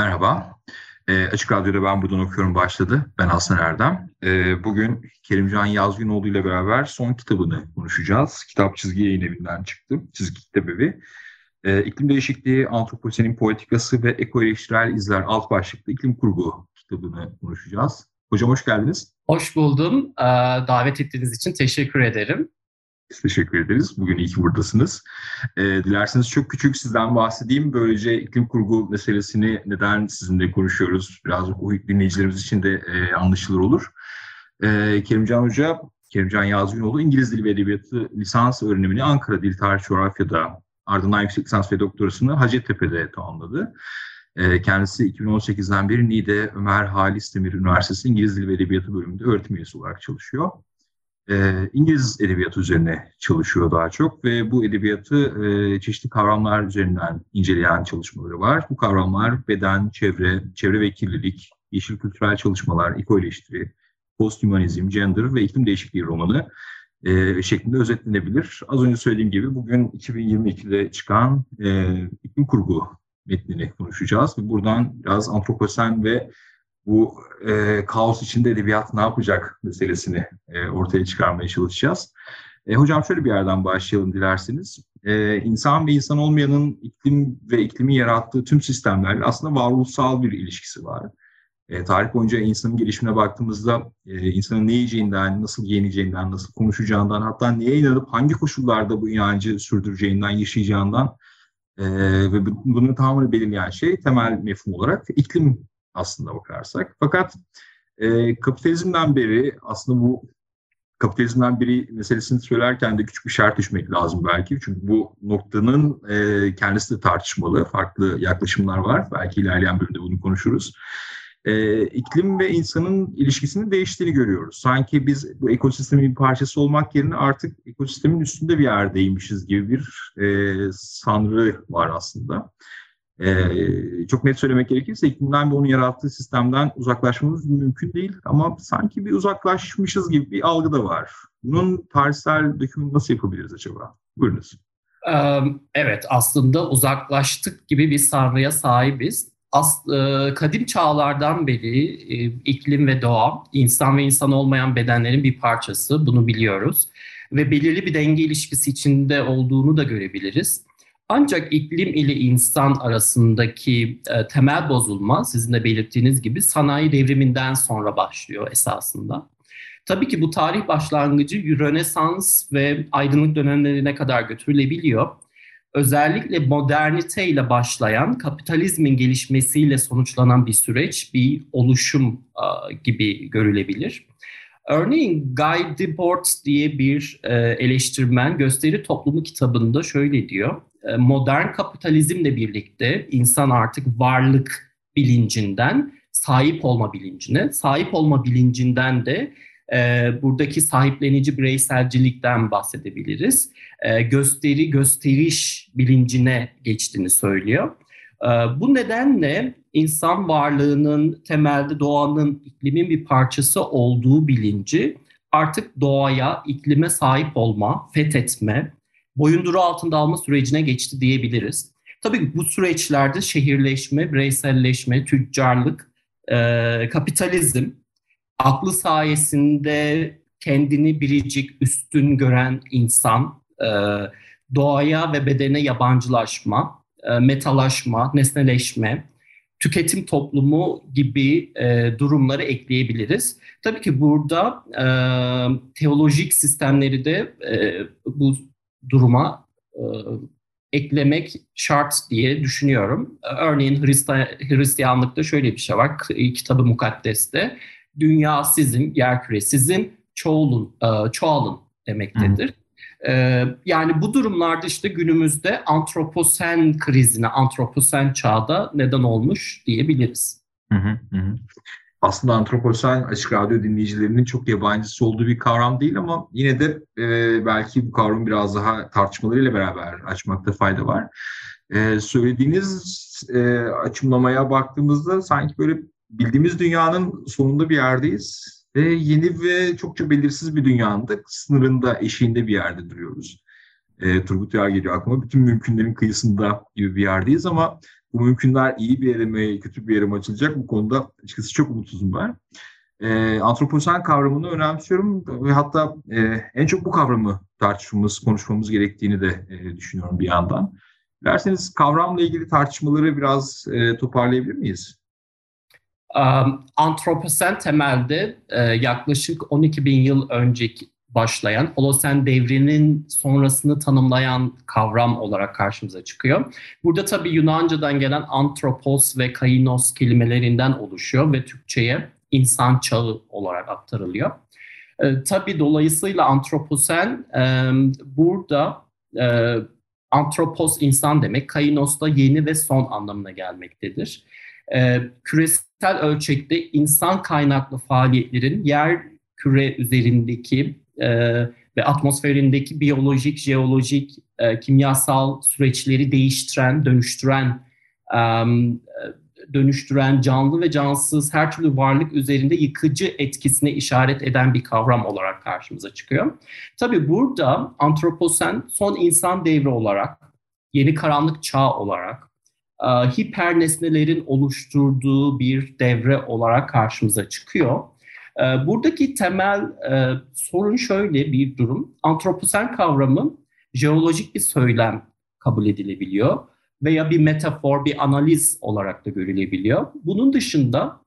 Merhaba. E, Açık Radyo'da Ben Buradan Okuyorum başladı. Ben Aslan Erdem. E, bugün Kerimcan Yazgınoğlu ile beraber son kitabını konuşacağız. Kitap Çizgi Yayın Evi'nden çıktı. Çizgi Kitap Evi. E, iklim Değişikliği, Antroposenin Politikası ve Ekoeleştirel İzler alt başlıklı iklim kurgu kitabını konuşacağız. Hocam hoş geldiniz. Hoş buldum. Davet ettiğiniz için teşekkür ederim. Biz teşekkür ederiz. Bugün iyi ki buradasınız. E, dilerseniz çok küçük sizden bahsedeyim. Böylece iklim kurgu meselesini neden sizinle konuşuyoruz? Biraz o dinleyicilerimiz için de e, anlaşılır olur. E, Kerimcan Hoca, Kerimcan Yazgınoğlu İngiliz Dili ve Edebiyatı lisans öğrenimini Ankara Dil Tarih Coğrafya'da ardından yüksek lisans ve doktorasını Hacettepe'de tamamladı. E, kendisi 2018'den beri Niğde Ömer Halis Demir Üniversitesi İngiliz Dili ve Edebiyatı bölümünde öğretim üyesi olarak çalışıyor e, İngiliz edebiyatı üzerine çalışıyor daha çok ve bu edebiyatı e, çeşitli kavramlar üzerinden inceleyen çalışmaları var. Bu kavramlar beden, çevre, çevre ve kirlilik, yeşil kültürel çalışmalar, ekoeleştiri, posthumanizm, gender ve iklim değişikliği romanı e, şeklinde özetlenebilir. Az önce söylediğim gibi bugün 2022'de çıkan e, iklim kurgu metnini konuşacağız ve buradan biraz antroposen ve bu e, kaos içinde edebiyat ne yapacak meselesini e, ortaya çıkarmaya çalışacağız. E, hocam şöyle bir yerden başlayalım dilerseniz. E, insan ve insan olmayanın iklim ve iklimin yarattığı tüm sistemlerle aslında varoluşsal bir ilişkisi var. E, tarih boyunca insanın gelişimine baktığımızda e, insanın ne yiyeceğinden, nasıl giyineceğinden, nasıl konuşacağından, hatta neye inanıp hangi koşullarda bu inancı sürdüreceğinden, yaşayacağından e, ve bunu tamamen belirleyen şey temel mefhum olarak iklim aslında bakarsak. Fakat e, kapitalizmden beri aslında bu kapitalizmden biri meselesini söylerken de küçük bir şart düşmek lazım belki. Çünkü bu noktanın e, kendisi de tartışmalı. Farklı yaklaşımlar var. Belki ilerleyen bölümde bunu konuşuruz. E, iklim ve insanın ilişkisinin değiştiğini görüyoruz. Sanki biz bu ekosistemin bir parçası olmak yerine artık ekosistemin üstünde bir yerdeymişiz gibi bir e, sanrı var aslında. Ee, çok net söylemek gerekirse iklimden ve onun yarattığı sistemden uzaklaşmamız mümkün değil ama sanki bir uzaklaşmışız gibi bir algı da var. Bunun tarihsel dökümünü nasıl yapabiliriz acaba? Buyurunuz. Evet aslında uzaklaştık gibi bir sanrıya sahibiz. As, e, kadim çağlardan beri e, iklim ve doğa, insan ve insan olmayan bedenlerin bir parçası. Bunu biliyoruz. Ve belirli bir denge ilişkisi içinde olduğunu da görebiliriz. Ancak iklim ile insan arasındaki e, temel bozulma sizin de belirttiğiniz gibi sanayi devriminden sonra başlıyor esasında. Tabii ki bu tarih başlangıcı Rönesans ve aydınlık dönemlerine kadar götürülebiliyor. Özellikle modernite ile başlayan kapitalizmin gelişmesiyle sonuçlanan bir süreç, bir oluşum e, gibi görülebilir. Örneğin Guy Debord diye bir e, eleştirmen gösteri toplumu kitabında şöyle diyor. E, modern kapitalizmle birlikte insan artık varlık bilincinden sahip olma bilincine, sahip olma bilincinden de e, buradaki sahiplenici bireyselcilikten bahsedebiliriz. E, gösteri, gösteriş bilincine geçtiğini söylüyor. E, bu nedenle insan varlığının temelde doğanın, iklimin bir parçası olduğu bilinci artık doğaya, iklime sahip olma, fethetme, boyunduru altında alma sürecine geçti diyebiliriz. Tabii bu süreçlerde şehirleşme, bireyselleşme, tüccarlık, e, kapitalizm, aklı sayesinde kendini biricik, üstün gören insan, e, doğaya ve bedene yabancılaşma, metalaşma, nesneleşme, tüketim toplumu gibi e, durumları ekleyebiliriz. Tabii ki burada e, teolojik sistemleri de e, bu duruma e, eklemek şart diye düşünüyorum. Örneğin Hristiyanlıkta şöyle bir şey var. Kitabı Mukaddes'te dünya sizin, yerküre sizin, çoğulun, e, çoğalın demektedir. Ee, yani bu durumlarda işte günümüzde antroposen krizine, antroposen çağda neden olmuş diyebiliriz. Hı hı hı. Aslında antroposen açık radyo dinleyicilerinin çok yabancısı olduğu bir kavram değil ama yine de e, belki bu kavramı biraz daha tartışmalarıyla beraber açmakta fayda var. E, söylediğiniz e, açımlamaya baktığımızda sanki böyle bildiğimiz dünyanın sonunda bir yerdeyiz ve yeni ve çokça belirsiz bir dünyanın da sınırında, eşiğinde bir yerde duruyoruz. E, Turgut Yar geliyor aklıma. Bütün mümkünlerin kıyısında gibi bir yerdeyiz ama bu mümkünler iyi bir yere mi, kötü bir yere mi açılacak bu konuda açıkçası çok umutsuzum ben. E, antroposen kavramını önemsiyorum ve hatta e, en çok bu kavramı tartışmamız, konuşmamız gerektiğini de e, düşünüyorum bir yandan. Dilerseniz kavramla ilgili tartışmaları biraz e, toparlayabilir miyiz? Antroposen temelde e, yaklaşık 12 bin yıl önceki başlayan Holosen devrinin sonrasını tanımlayan kavram olarak karşımıza çıkıyor. Burada tabii Yunanca'dan gelen antropos ve kainos kelimelerinden oluşuyor ve Türkçe'ye insan çağı olarak aktarılıyor. E, tabii dolayısıyla antroposen e, burada e, antropos insan demek, kainos da yeni ve son anlamına gelmektedir. E, küresel ölçekte insan kaynaklı faaliyetlerin yer küre üzerindeki e, ve atmosferindeki biyolojik, jeolojik, e, kimyasal süreçleri değiştiren, dönüştüren, e, dönüştüren canlı ve cansız her türlü varlık üzerinde yıkıcı etkisine işaret eden bir kavram olarak karşımıza çıkıyor. Tabii burada antroposen son insan devri olarak, yeni karanlık çağ olarak, hiper nesnelerin oluşturduğu bir devre olarak karşımıza çıkıyor. E, buradaki temel e, sorun şöyle bir durum. Antroposen kavramı jeolojik bir söylem kabul edilebiliyor veya bir metafor, bir analiz olarak da görülebiliyor. Bunun dışında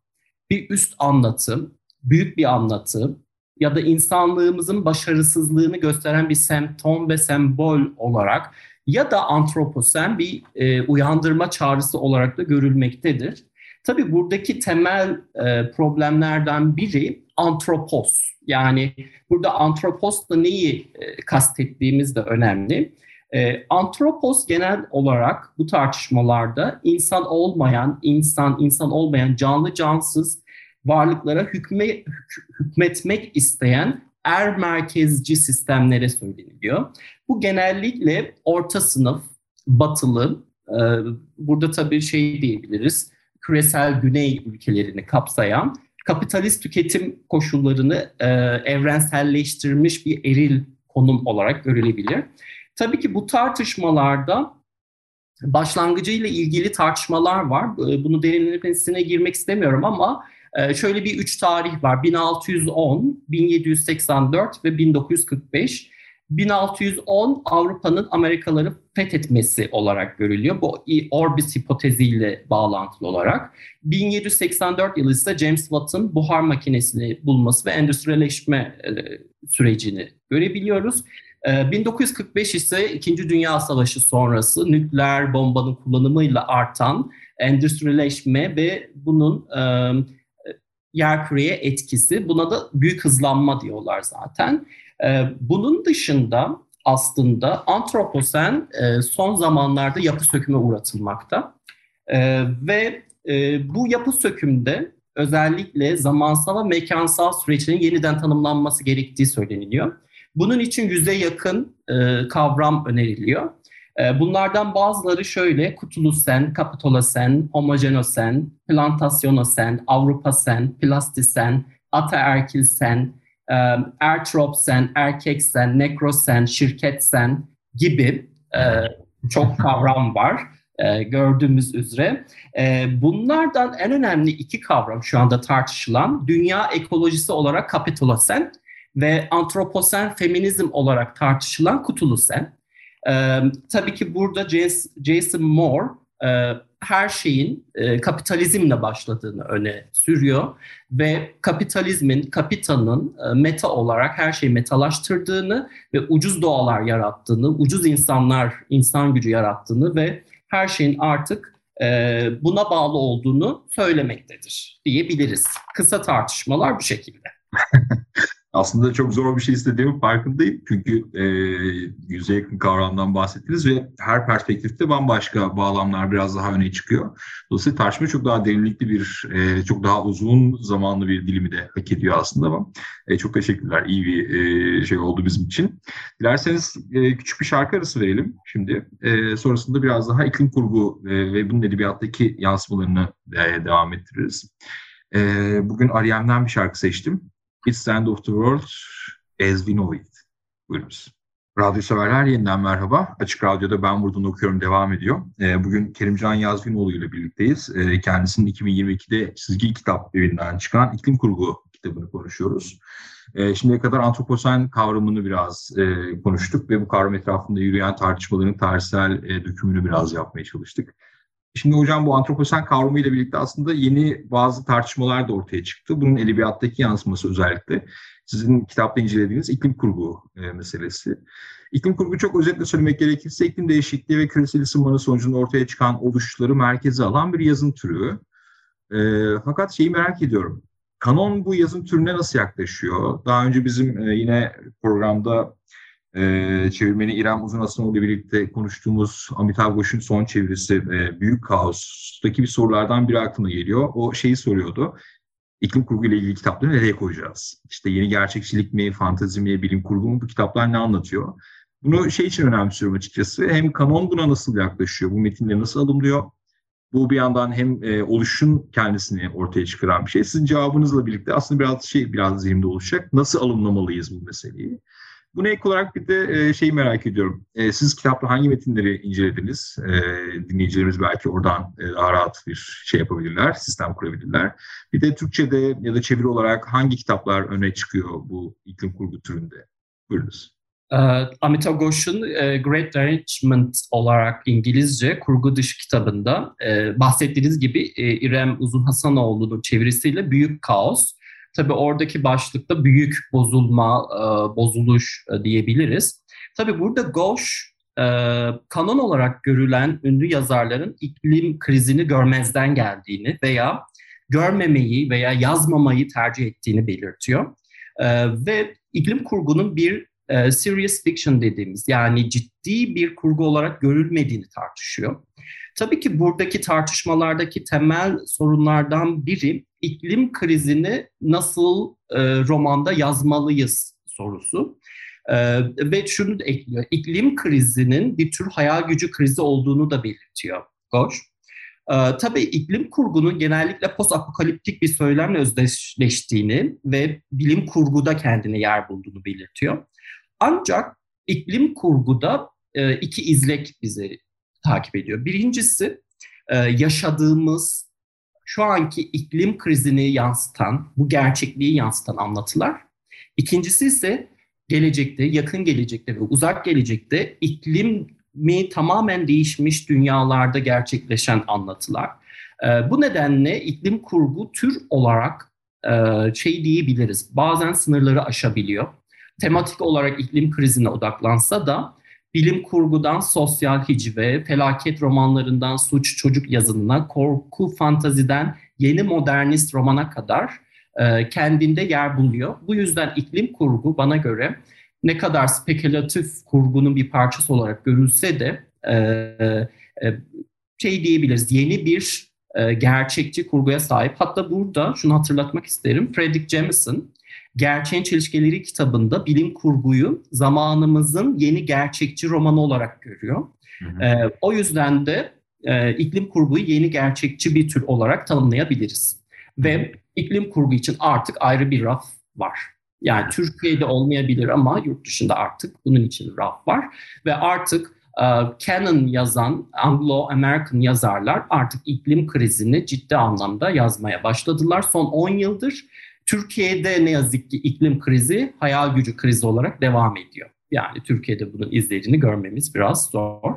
bir üst anlatım, büyük bir anlatı ya da insanlığımızın başarısızlığını gösteren bir semptom ve sembol olarak ya da antroposen bir e, uyandırma çağrısı olarak da görülmektedir. Tabii buradaki temel e, problemlerden biri antropos. Yani burada antroposla neyi e, kastettiğimiz de önemli. E, antropos genel olarak bu tartışmalarda insan olmayan, insan, insan olmayan canlı cansız varlıklara hükme, hükmetmek isteyen er merkezci sistemlere söyleniliyor. Bu genellikle orta sınıf, batılı, e, burada tabii şey diyebiliriz, küresel güney ülkelerini kapsayan kapitalist tüketim koşullarını e, evrenselleştirmiş bir eril konum olarak görülebilir. Tabii ki bu tartışmalarda başlangıcıyla ilgili tartışmalar var. E, bunu derinlemesine girmek istemiyorum ama e, şöyle bir üç tarih var. 1610, 1784 ve 1945. 1610 Avrupa'nın Amerikaları fethetmesi olarak görülüyor. Bu Orbis hipoteziyle bağlantılı olarak. 1784 yılı ise James Watt'ın buhar makinesini bulması ve endüstriyeleşme e, sürecini görebiliyoruz. 1945 e, ise İkinci Dünya Savaşı sonrası nükleer bombanın kullanımıyla artan endüstriyeleşme ve bunun e, yer küreye etkisi. Buna da büyük hızlanma diyorlar zaten. Ee, bunun dışında aslında antroposen e, son zamanlarda yapı söküme uğratılmakta. Ee, ve e, bu yapı sökümde özellikle zamansal ve mekansal süreçlerin yeniden tanımlanması gerektiği söyleniliyor. Bunun için yüze yakın e, kavram öneriliyor. Bunlardan bazıları şöyle kutulusen, kapitolosen, homogenosen, plantasyonosen, avrupasen, plastisen, ataerkilsen, ertropsen, erkeksen, nekrosen, şirketsen gibi çok kavram var gördüğümüz üzere. Bunlardan en önemli iki kavram şu anda tartışılan dünya ekolojisi olarak kapitolosen ve antroposen feminizm olarak tartışılan kutulusen. Tabii ki burada Jason Moore her şeyin e, kapitalizmle başladığını öne sürüyor ve kapitalizmin, kapitalın e, meta olarak her şeyi metalaştırdığını ve ucuz doğalar yarattığını, ucuz insanlar, insan gücü yarattığını ve her şeyin artık e, buna bağlı olduğunu söylemektedir diyebiliriz. Kısa tartışmalar bu şekilde. Aslında çok zor bir şey istediğimi farkındayım. Çünkü e, yüze yakın kavramdan bahsettiniz ve her perspektifte bambaşka bağlamlar biraz daha öne çıkıyor. Dolayısıyla tartışma çok daha derinlikli bir, e, çok daha uzun zamanlı bir dilimi de hak ediyor aslında ama e, çok teşekkürler. İyi bir e, şey oldu bizim için. Dilerseniz e, küçük bir şarkı arası verelim şimdi. E, sonrasında biraz daha iklim kurgu e, ve bunun edebiyattaki yansımalarını e, devam ettiririz. E, bugün Ariem'den bir şarkı seçtim. It's the end of the world as we know it. Buyurunuz. Radyo severler yeniden merhaba. Açık Radyo'da Ben Buradan Okuyorum devam ediyor. Ee, bugün Kerimcan Yazgınoğlu ile birlikteyiz. Ee, kendisinin 2022'de çizgi kitap evinden çıkan İklim Kurgu kitabını konuşuyoruz. Ee, şimdiye kadar antroposen kavramını biraz e, konuştuk ve bu kavram etrafında yürüyen tartışmaların tarihsel e, dökümünü biraz yapmaya çalıştık. Şimdi hocam bu antroposen kavramıyla birlikte aslında yeni bazı tartışmalar da ortaya çıktı. Bunun edebiyattaki yansıması özellikle sizin kitapta incelediğiniz iklim kurgu e, meselesi. İklim kurgu çok özetle söylemek gerekirse iklim değişikliği ve küresel ısınmanın sonucunda ortaya çıkan oluşları merkeze alan bir yazın türü. E, fakat şeyi merak ediyorum. Kanon bu yazın türüne nasıl yaklaşıyor? Daha önce bizim e, yine programda e, çevirmeni İrem Uzun Asanoğlu ile birlikte konuştuğumuz Amitav Ghosh'un son çevirisi e, Büyük Kaos'taki bir sorulardan biri aklıma geliyor. O şeyi soruyordu. İklim kurgu ile ilgili kitapları nereye koyacağız? İşte yeni gerçekçilik mi, fantezi mi, bilim kurgu mu bu kitaplar ne anlatıyor? Bunu şey için önemsiyorum açıkçası. Hem kanon buna nasıl yaklaşıyor, bu metinleri nasıl alımlıyor? Bu bir yandan hem e, oluşun kendisini ortaya çıkaran bir şey. Sizin cevabınızla birlikte aslında biraz şey biraz zihnimde oluşacak. Nasıl alımlamalıyız bu meseleyi? Buna ek olarak bir de e, şeyi merak ediyorum. E, siz kitapta hangi metinleri incelediniz? E, dinleyicilerimiz belki oradan e, daha rahat bir şey yapabilirler, sistem kurabilirler. Bir de Türkçe'de ya da çeviri olarak hangi kitaplar öne çıkıyor bu iklim kurgu türünde? Buyurunuz. Uh, Amitav Ghosh'un Great Arrangement olarak İngilizce kurgu dışı kitabında bahsettiğiniz gibi İrem Uzun Hasanoğlu'nun çevirisiyle Büyük Kaos Tabii oradaki başlıkta büyük bozulma, e, bozuluş e, diyebiliriz. Tabii burada Gauche e, kanon olarak görülen ünlü yazarların iklim krizini görmezden geldiğini veya görmemeyi veya yazmamayı tercih ettiğini belirtiyor. Ve iklim kurgunun bir serious fiction dediğimiz yani ciddi bir kurgu olarak görülmediğini tartışıyor. Tabii ki buradaki tartışmalardaki temel sorunlardan biri iklim krizini nasıl e, romanda yazmalıyız sorusu. E, ve şunu da ekliyor, iklim krizinin bir tür hayal gücü krizi olduğunu da belirtiyor Goş. E, tabii iklim kurgunun genellikle post apokaliptik bir söylemle özdeşleştiğini ve bilim kurguda kendine yer bulduğunu belirtiyor. Ancak iklim kurguda e, iki izlek bizi takip ediyor. Birincisi e, yaşadığımız şu anki iklim krizini yansıtan, bu gerçekliği yansıtan anlatılar. İkincisi ise gelecekte, yakın gelecekte ve uzak gelecekte iklimi tamamen değişmiş dünyalarda gerçekleşen anlatılar. E, bu nedenle iklim kurgu tür olarak e, şey diyebiliriz, bazen sınırları aşabiliyor. Tematik olarak iklim krizine odaklansa da bilim kurgudan sosyal hicive, felaket romanlarından suç çocuk yazınına, korku fantaziden yeni modernist romana kadar e, kendinde yer buluyor. Bu yüzden iklim kurgu bana göre ne kadar spekülatif kurgunun bir parçası olarak görülse de e, e, şey diyebiliriz yeni bir e, gerçekçi kurguya sahip. Hatta burada şunu hatırlatmak isterim. Fredrik Jameson Gerçeğin Çelişkileri kitabında bilim kurguyu zamanımızın yeni gerçekçi romanı olarak görüyor. Hı hı. E, o yüzden de e, iklim kurguyu yeni gerçekçi bir tür olarak tanımlayabiliriz. Ve iklim kurgu için artık ayrı bir raf var. Yani Türkiye'de olmayabilir ama yurt dışında artık bunun için raf var. Ve artık e, canon yazan Anglo-American yazarlar artık iklim krizini ciddi anlamda yazmaya başladılar. Son 10 yıldır Türkiye'de ne yazık ki iklim krizi hayal gücü krizi olarak devam ediyor. Yani Türkiye'de bunun izleyicini görmemiz biraz zor.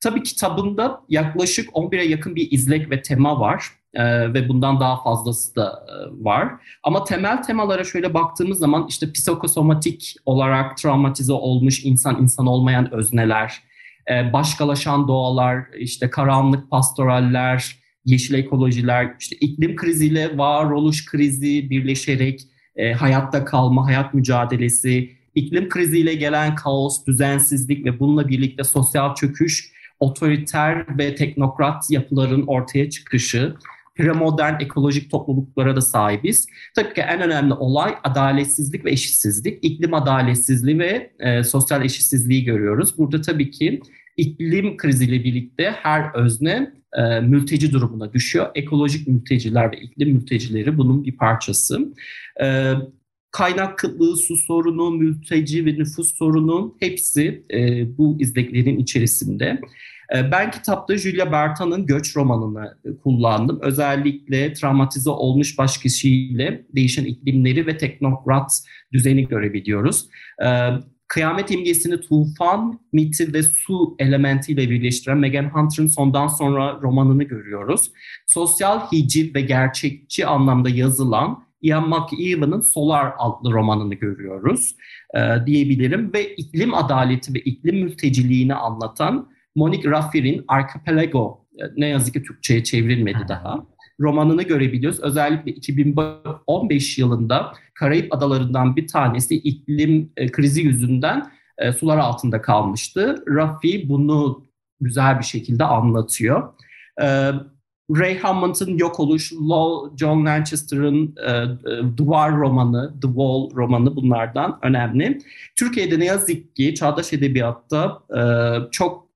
Tabii kitabında yaklaşık 11'e yakın bir izlek ve tema var ee, ve bundan daha fazlası da e, var. Ama temel temalara şöyle baktığımız zaman işte psikosomatik olarak travmatize olmuş insan insan olmayan özneler, e, başkalaşan doğalar, işte karanlık pastoraller, yeşil ekolojiler, işte iklim kriziyle varoluş krizi birleşerek e, hayatta kalma, hayat mücadelesi, iklim kriziyle gelen kaos, düzensizlik ve bununla birlikte sosyal çöküş, otoriter ve teknokrat yapıların ortaya çıkışı, premodern ekolojik topluluklara da sahibiz. Tabii ki en önemli olay adaletsizlik ve eşitsizlik. İklim adaletsizliği ve e, sosyal eşitsizliği görüyoruz. Burada tabii ki iklim kriziyle birlikte her özne e, mülteci durumuna düşüyor. Ekolojik mülteciler ve iklim mültecileri bunun bir parçası. E, kaynak kıtlığı, su sorunu, mülteci ve nüfus sorunu hepsi e, bu izleklerin içerisinde. E, ben kitapta Julia Berta'nın Göç romanını kullandım. Özellikle travmatize olmuş baş kişiyle değişen iklimleri ve teknokrat düzeni görebiliyoruz. E, kıyamet imgesini tufan, miti ve su elementiyle birleştiren Megan Hunter'ın sondan sonra romanını görüyoruz. Sosyal hiciv ve gerçekçi anlamda yazılan Ian McEwan'ın Solar adlı romanını görüyoruz e, diyebilirim. Ve iklim adaleti ve iklim mülteciliğini anlatan Monique Raffir'in Archipelago e, ne yazık ki Türkçe'ye çevrilmedi daha romanını görebiliyoruz. Özellikle 2015 yılında Karayip adalarından bir tanesi iklim e, krizi yüzünden e, sular altında kalmıştı. Raffi bunu güzel bir şekilde anlatıyor. E, Ray Hammond'ın Yok Oluş, John Lanchester'ın Duvar romanı, The Wall romanı bunlardan önemli. Türkiye'de ne yazık ki çağdaş edebiyatta çok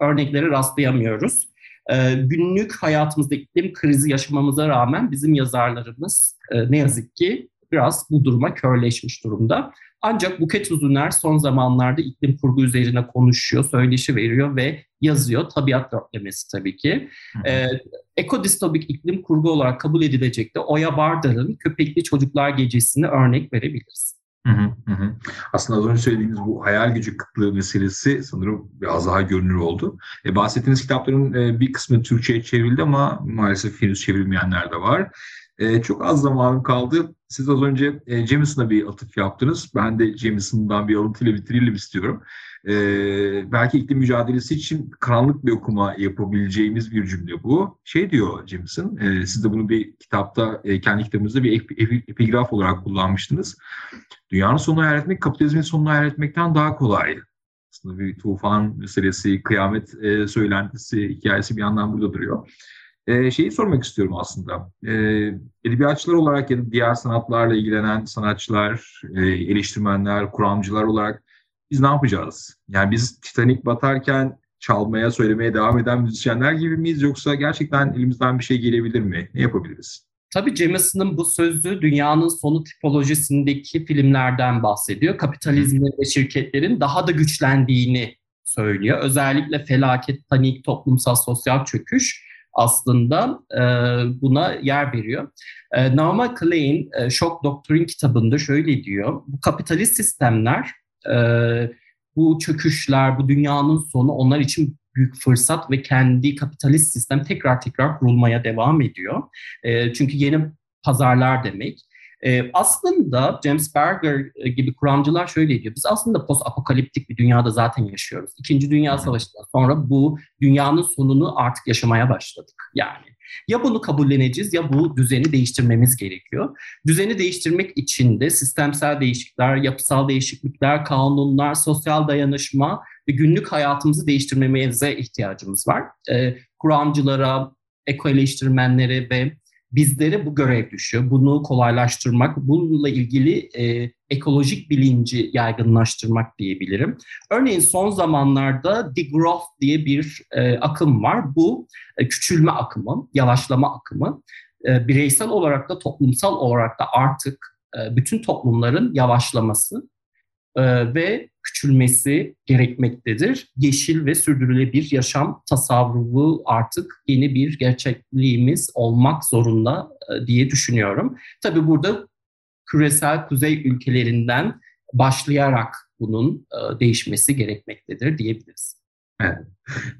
örnekleri rastlayamıyoruz. E, günlük hayatımızda iklim krizi yaşamamıza rağmen bizim yazarlarımız e, ne yazık ki biraz bu duruma körleşmiş durumda. Ancak Buket Uzuner son zamanlarda iklim kurgu üzerine konuşuyor, söyleşi veriyor ve yazıyor. Tabiat dörtlemesi tabii ki. Ee, ekodistopik iklim kurgu olarak kabul edilecek de Oya Bardar'ın Köpekli Çocuklar Gecesi'ni örnek verebiliriz. Hı hı hı. Aslında az önce söylediğiniz bu hayal gücü kıtlığı meselesi sanırım biraz daha görünür oldu. E, bahsettiğiniz kitapların e, bir kısmı Türkçe'ye çevrildi ama maalesef henüz çevrilmeyenler de var. E, çok az zamanım kaldı. Siz az önce e, Jameson'a bir atıf yaptınız. Ben de Jameson'dan bir alıntıyla bitirelim istiyorum. E, belki iklim mücadelesi için karanlık bir okuma yapabileceğimiz bir cümle bu. Şey diyor Jameson, e, siz de bunu bir kitapta, e, kendi kitabınızda bir epigraf olarak kullanmıştınız. Dünyanın sonunu hayal etmek, kapitalizmin sonunu hayal etmekten daha kolay. Aslında bir tufan meselesi, kıyamet e, söylentisi, hikayesi bir yandan burada duruyor. E, şeyi sormak istiyorum aslında. E, edebiyatçılar olarak ya da diğer sanatlarla ilgilenen sanatçılar, e, eleştirmenler, kuramcılar olarak biz ne yapacağız? Yani biz Titanic batarken çalmaya, söylemeye devam eden müzisyenler gibi miyiz? Yoksa gerçekten elimizden bir şey gelebilir mi? Ne yapabiliriz? Tabii Jameson'ın bu sözü dünyanın sonu tipolojisindeki filmlerden bahsediyor. Kapitalizmin ve şirketlerin daha da güçlendiğini söylüyor. Özellikle felaket, panik, toplumsal, sosyal çöküş aslında e, buna yer veriyor. E, Naomi Klein e, Shock Doctrine kitabında şöyle diyor. Bu kapitalist sistemler, e, bu çöküşler, bu dünyanın sonu onlar için büyük fırsat ve kendi kapitalist sistem tekrar tekrar kurulmaya devam ediyor. E, çünkü yeni pazarlar demek. E, aslında James Berger e, gibi kuramcılar şöyle diyor. Biz aslında post apokaliptik bir dünyada zaten yaşıyoruz. İkinci Dünya Savaşı'ndan sonra bu dünyanın sonunu artık yaşamaya başladık. Yani ya bunu kabulleneceğiz ya bu düzeni değiştirmemiz gerekiyor. Düzeni değiştirmek için de sistemsel değişiklikler, yapısal değişiklikler, kanunlar, sosyal dayanışma ve günlük hayatımızı değiştirmemize ihtiyacımız var. E, kuramcılara, eko eleştirmenlere ve bizlere bu görev düşüyor. Bunu kolaylaştırmak, bununla ilgili e, ekolojik bilinci yaygınlaştırmak diyebilirim. Örneğin son zamanlarda degrowth diye bir e, akım var. Bu e, küçülme akımı, yavaşlama akımı. E, bireysel olarak da toplumsal olarak da artık e, bütün toplumların yavaşlaması e, ve küçülmesi gerekmektedir. Yeşil ve sürdürülebilir yaşam tasavvuru artık yeni bir gerçekliğimiz olmak zorunda e, diye düşünüyorum. Tabii burada küresel kuzey ülkelerinden başlayarak bunun e, değişmesi gerekmektedir diyebiliriz. Evet,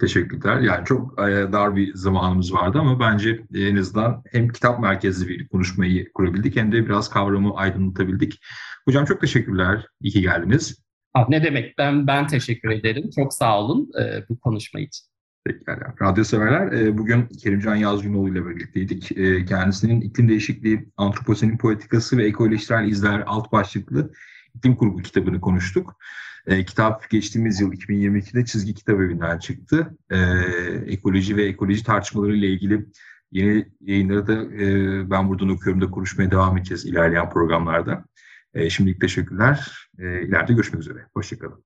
teşekkürler. Yani çok e, dar bir zamanımız vardı ama bence en azından hem kitap merkezli bir konuşmayı kurabildik hem de biraz kavramı aydınlatabildik. Hocam çok teşekkürler. İyi ki geldiniz. Ne demek? Ben ben teşekkür ederim. Çok sağ olun e, bu konuşma için. Pekala. Radyo severler, e, bugün Kerimcan Yazgınoğlu ile birlikteydik. E, kendisinin iklim değişikliği, antroposenin politikası ve ekolojileştirel izler alt başlıklı iklim kurgu kitabını konuştuk. E, kitap geçtiğimiz yıl 2022'de çizgi kitap evinden çıktı. Ekoloji ve ekoloji tartışmaları ile ilgili yeni yayınları da ben buradan okuyorum da konuşmaya devam edeceğiz ilerleyen programlarda. Şimdilik teşekkürler. İleride görüşmek üzere. Hoşçakalın.